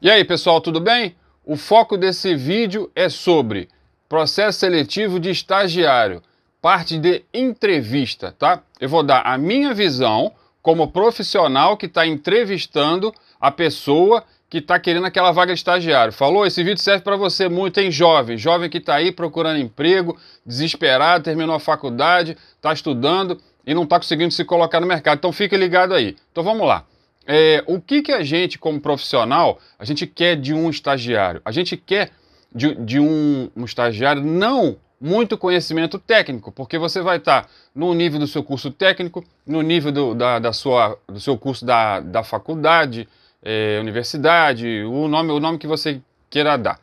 E aí, pessoal, tudo bem? O foco desse vídeo é sobre processo seletivo de estagiário, parte de entrevista, tá? Eu vou dar a minha visão como profissional que está entrevistando a pessoa que está querendo aquela vaga de estagiário. Falou? Esse vídeo serve para você muito, hein, jovem? Jovem que está aí procurando emprego, desesperado, terminou a faculdade, está estudando e não está conseguindo se colocar no mercado. Então fique ligado aí. Então vamos lá. É, o que, que a gente, como profissional, a gente quer de um estagiário? A gente quer de, de um, um estagiário não muito conhecimento técnico, porque você vai estar tá no nível do seu curso técnico, no nível do, da, da sua, do seu curso da, da faculdade, é, universidade, o nome, o nome que você queira dar.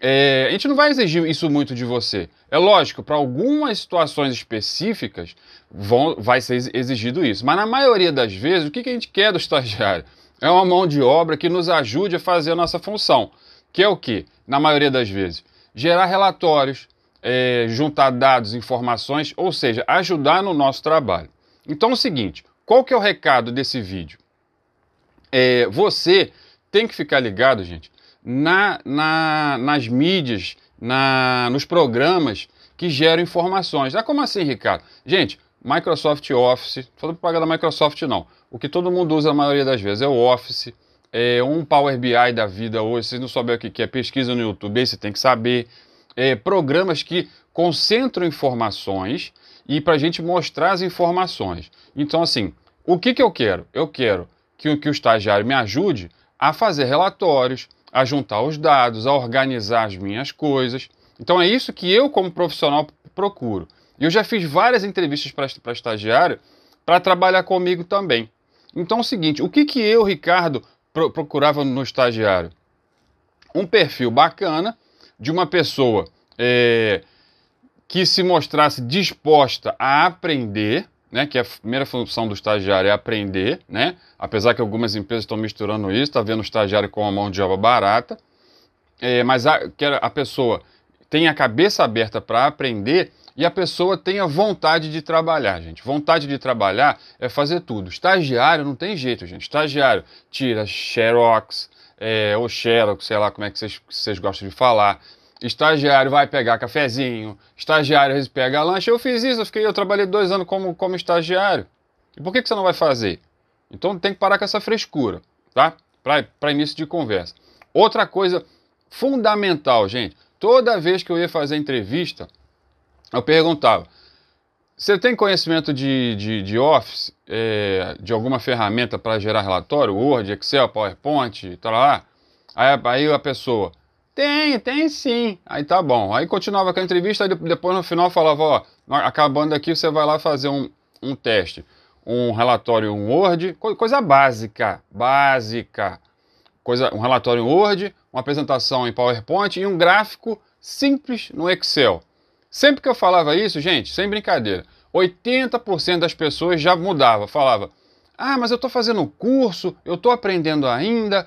É, a gente não vai exigir isso muito de você. É lógico, para algumas situações específicas vão, vai ser exigido isso. Mas na maioria das vezes, o que, que a gente quer do estagiário? É uma mão de obra que nos ajude a fazer a nossa função. Que é o que? Na maioria das vezes? Gerar relatórios, é, juntar dados, informações, ou seja, ajudar no nosso trabalho. Então é o seguinte, qual que é o recado desse vídeo? É, você tem que ficar ligado, gente, na, na, nas mídias, na, nos programas que geram informações. Ah, como assim, Ricardo? Gente, Microsoft Office, falando propaganda da Microsoft não. O que todo mundo usa a maioria das vezes é o Office, é um Power BI da vida hoje. Se não souber o que é, pesquisa no YouTube, aí você tem que saber. É, programas que concentram informações e para a gente mostrar as informações. Então, assim, o que, que eu quero? Eu quero que, que o estagiário me ajude a fazer relatórios, a juntar os dados, a organizar as minhas coisas. Então é isso que eu, como profissional, procuro. Eu já fiz várias entrevistas para estagiário para trabalhar comigo também. Então é o seguinte: o que, que eu, Ricardo, pro, procurava no estagiário? Um perfil bacana de uma pessoa é, que se mostrasse disposta a aprender, né, que é a primeira função do estagiário é aprender, né, apesar que algumas empresas estão misturando isso, está vendo o estagiário com a mão de obra barata, é, mas a, que a pessoa tenha a cabeça aberta para aprender e a pessoa tenha vontade de trabalhar, gente. Vontade de trabalhar é fazer tudo. Estagiário não tem jeito, gente. Estagiário tira xerox, é, ou xerox, sei lá como é que vocês, vocês gostam de falar. Estagiário vai pegar cafezinho, estagiário pega lanche. Eu fiz isso, eu, fiquei, eu trabalhei dois anos como, como estagiário. E por que, que você não vai fazer? Então tem que parar com essa frescura, tá? Para início de conversa. Outra coisa fundamental, gente. Toda vez que eu ia fazer entrevista, eu perguntava: você tem conhecimento de, de, de Office, é, de alguma ferramenta para gerar relatório, Word, Excel, PowerPoint, tal lá? Aí, aí a pessoa, tem, tem sim. Aí tá bom. Aí continuava com a entrevista, depois no final falava, ó, acabando aqui você vai lá fazer um, um teste. Um relatório em Word, coisa básica, básica. Coisa, um relatório Word, uma apresentação em PowerPoint e um gráfico simples no Excel. Sempre que eu falava isso, gente, sem brincadeira, 80% das pessoas já mudava, falava: "Ah, mas eu estou fazendo um curso, eu estou aprendendo ainda".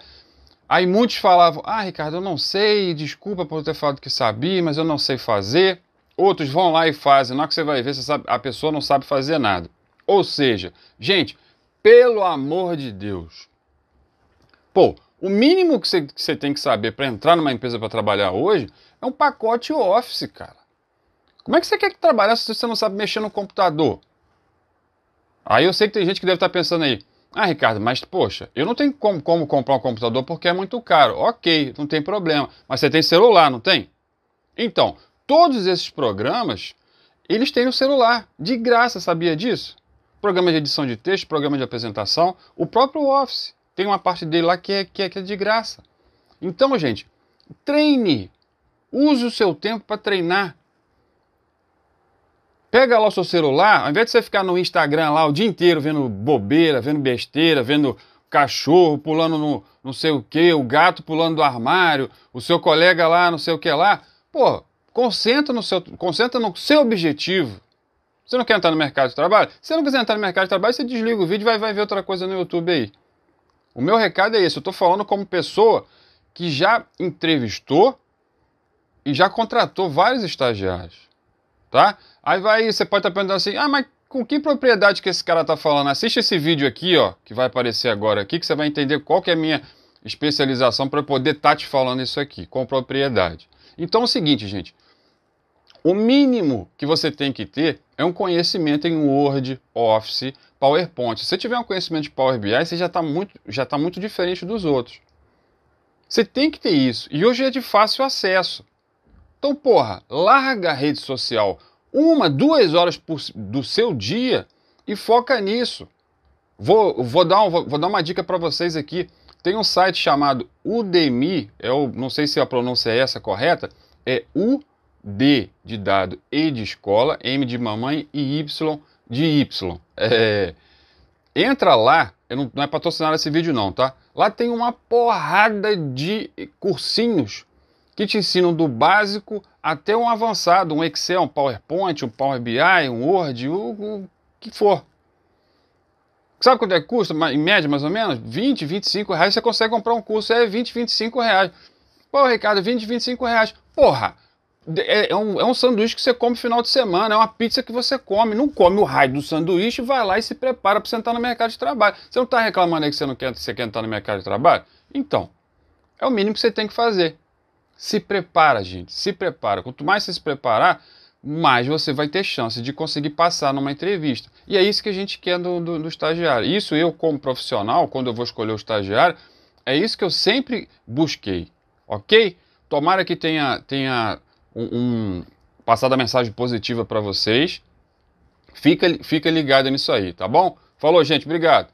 Aí muitos falavam: "Ah, Ricardo, eu não sei, desculpa por ter falado que sabia, mas eu não sei fazer". Outros vão lá e fazem, na hora que você vai ver, você sabe, a pessoa não sabe fazer nada. Ou seja, gente, pelo amor de Deus. Pô, o mínimo que você, que você tem que saber para entrar numa empresa para trabalhar hoje é um pacote Office, cara. Como é que você quer trabalhar se você não sabe mexer no computador? Aí eu sei que tem gente que deve estar pensando aí, ah, Ricardo, mas poxa, eu não tenho como, como, comprar um computador porque é muito caro. Ok, não tem problema. Mas você tem celular, não tem? Então, todos esses programas, eles têm no celular, de graça, sabia disso? Programa de edição de texto, programa de apresentação, o próprio Office tem uma parte dele lá que é, que é, que é de graça. Então, gente, treine. Use o seu tempo para treinar. Pega lá o seu celular, ao invés de você ficar no Instagram lá o dia inteiro vendo bobeira, vendo besteira, vendo cachorro pulando no não sei o que, o gato pulando do armário, o seu colega lá não sei o que lá, pô, concentra no seu, concentra no seu objetivo. Você não quer entrar no mercado de trabalho? Se você não quiser entrar no mercado de trabalho, você desliga o vídeo e vai, vai ver outra coisa no YouTube aí. O meu recado é esse, eu estou falando como pessoa que já entrevistou e já contratou vários estagiários, tá? Aí vai, você pode estar perguntando assim, ah, mas com que propriedade que esse cara está falando? Assiste esse vídeo aqui, ó, que vai aparecer agora aqui, que você vai entender qual que é a minha, especialização para poder estar tá te falando isso aqui com propriedade. Então é o seguinte, gente. O mínimo que você tem que ter é um conhecimento em Word, Office, PowerPoint. Se você tiver um conhecimento de Power BI, você já está muito, já tá muito diferente dos outros. Você tem que ter isso. E hoje é de fácil acesso. Então, porra, larga a rede social uma, duas horas por, do seu dia e foca nisso. Vou, vou, dar, um, vou, dar uma dica para vocês aqui. Tem um site chamado Udemy, eu não sei se a pronúncia é essa correta, é UD de dado, E de escola, M de mamãe e Y de Y. É, entra lá, não, não é patrocinar esse vídeo não, tá? Lá tem uma porrada de cursinhos que te ensinam do básico até um avançado, um Excel, um PowerPoint, um Power BI, um Word, o, o que for. Sabe quanto é que custa, em média, mais ou menos? 20, 25 reais você consegue comprar um curso, é 20, 25 reais. Pô, Ricardo, 20, 25 reais. Porra, é, é, um, é um sanduíche que você come no final de semana, é uma pizza que você come. Não come o raio do sanduíche, vai lá e se prepara para você entrar no mercado de trabalho. Você não está reclamando aí que você não quer, você quer entrar no mercado de trabalho? Então, é o mínimo que você tem que fazer. Se prepara, gente, se prepara. Quanto mais você se preparar, mais você vai ter chance de conseguir passar numa entrevista. E é isso que a gente quer do, do, do, estagiário. Isso eu, como profissional, quando eu vou escolher o estagiário, é isso que eu sempre busquei, ok? Tomara que tenha, tenha um, um passado a mensagem positiva para vocês. Fica, fica ligado nisso aí, tá bom? Falou, gente, obrigado.